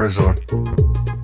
Resort.